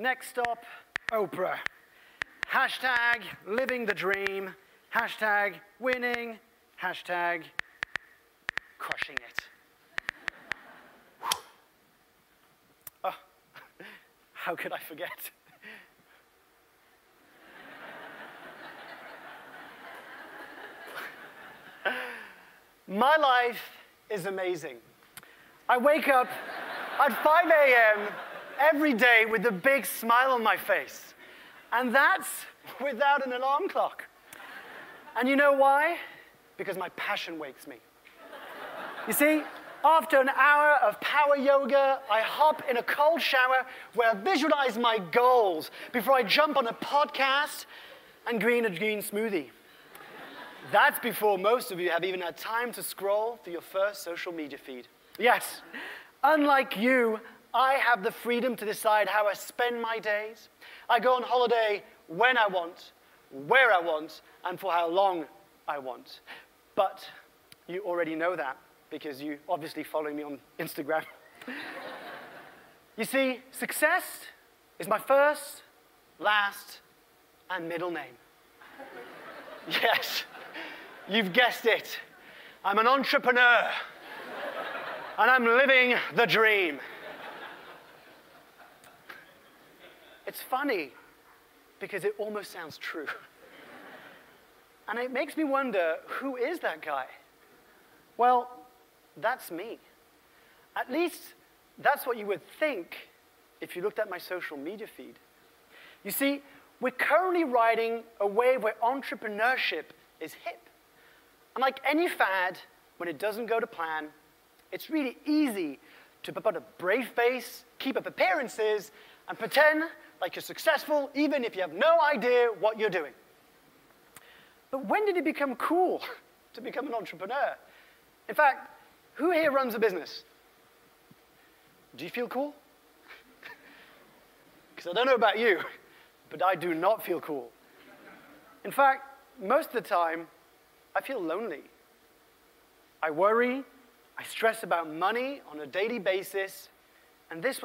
Next stop, Oprah. Hashtag living the dream. Hashtag winning. Hashtag crushing it. oh, how could I forget? My life is amazing. I wake up at 5 a.m. every day with a big smile on my face. And that's without an alarm clock. And you know why? Because my passion wakes me. You see, after an hour of power yoga, I hop in a cold shower where I visualize my goals before I jump on a podcast and green a green smoothie. That's before most of you have even had time to scroll through your first social media feed. Yes, unlike you, I have the freedom to decide how I spend my days. I go on holiday when I want, where I want, and for how long I want. But you already know that because you obviously follow me on Instagram. you see, success is my first, last, and middle name. yes. You've guessed it. I'm an entrepreneur. and I'm living the dream. It's funny because it almost sounds true. and it makes me wonder who is that guy? Well, that's me. At least that's what you would think if you looked at my social media feed. You see, we're currently riding a wave where entrepreneurship is hip. And like any fad, when it doesn't go to plan, it's really easy to put on a brave face, keep up appearances, and pretend like you're successful even if you have no idea what you're doing. But when did it become cool to become an entrepreneur? In fact, who here runs a business? Do you feel cool? Because I don't know about you, but I do not feel cool. In fact, most of the time, I feel lonely. I worry, I stress about money on a daily basis, and this was